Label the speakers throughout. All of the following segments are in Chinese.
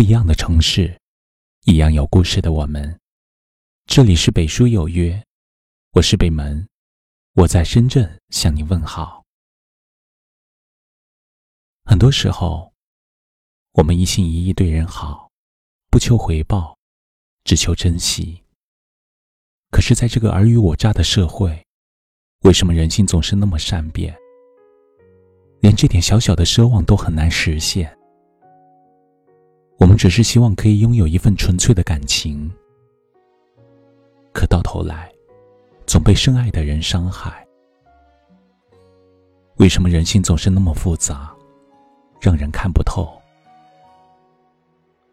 Speaker 1: 不一样的城市，一样有故事的我们。这里是北书有约，我是北门，我在深圳向你问好。很多时候，我们一心一意对人好，不求回报，只求珍惜。可是，在这个尔虞我诈的社会，为什么人心总是那么善变，连这点小小的奢望都很难实现？我们只是希望可以拥有一份纯粹的感情，可到头来，总被深爱的人伤害。为什么人心总是那么复杂，让人看不透？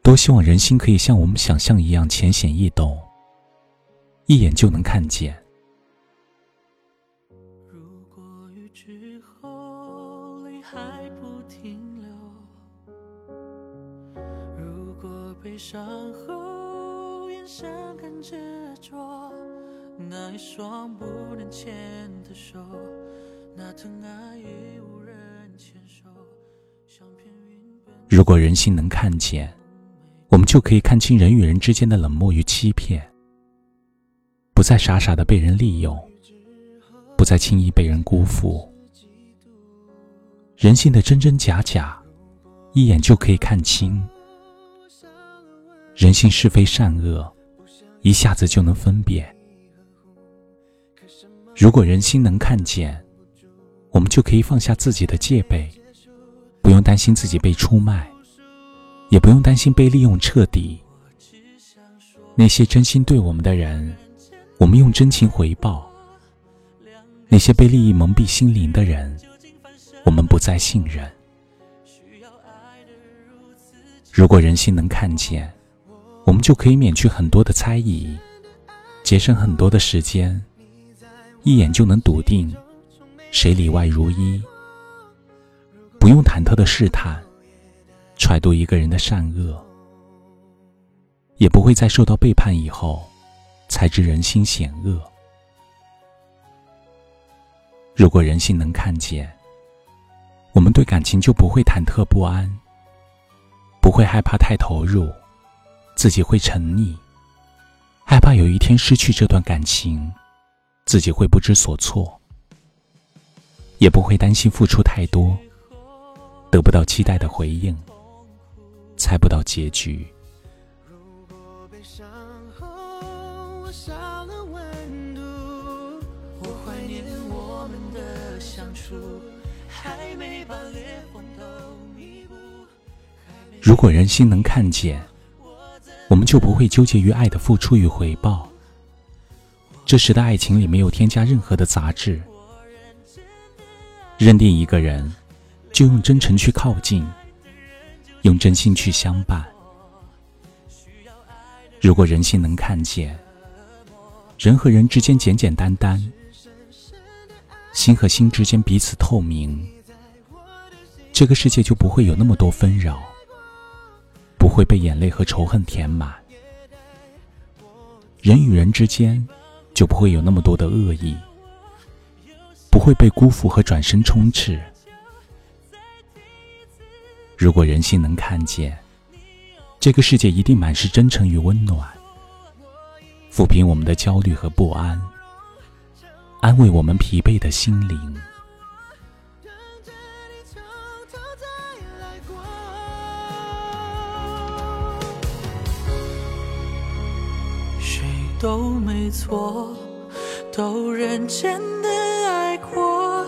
Speaker 1: 多希望人心可以像我们想象一样浅显易懂，一眼就能看见。
Speaker 2: 悲伤后眼神更执着，那一双不能牵的手，那疼爱已无人牵手，
Speaker 1: 如果人心能看见，我们就可以看清人与人之间的冷漠与欺骗，不再傻傻的被人利用，不再轻易被人辜负。人性的真真假假，一眼就可以看清；人性是非善恶，一下子就能分辨。如果人心能看见，我们就可以放下自己的戒备，不用担心自己被出卖。也不用担心被利用彻底。那些真心对我们的人，我们用真情回报；那些被利益蒙蔽心灵的人，我们不再信任。如果人心能看见，我们就可以免去很多的猜疑，节省很多的时间，一眼就能笃定谁里外如一，不用忐忑的试探。揣度一个人的善恶，也不会在受到背叛以后才知人心险恶。如果人性能看见，我们对感情就不会忐忑不安，不会害怕太投入，自己会沉溺，害怕有一天失去这段感情，自己会不知所措，也不会担心付出太多，得不到期待的回应。猜不到结局。
Speaker 2: 如果，
Speaker 1: 人心能看见，我们就不会纠结于爱的付出与回报。这时的爱情里没有添加任何的杂质。认定一个人，就用真诚去靠近。用真心去相伴。如果人心能看见，人和人之间简简单单，心和心之间彼此透明，这个世界就不会有那么多纷扰，会被眼泪和仇恨填满，人与人之间就不会有那么多的恶意，不会被辜负和转身充斥。如果人心能看见，这个世界一定满是真诚与温暖，抚平我们的焦虑和不安，安慰我们疲惫的心灵。
Speaker 2: 都没错，都认真的爱过，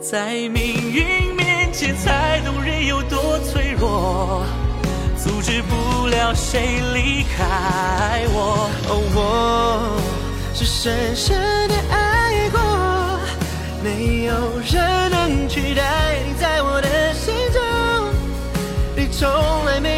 Speaker 2: 在命运面前才懂人有多脆弱，阻止不了谁离开我。哦，我是深深的爱过，没有人能取代你在我的心中，你从来没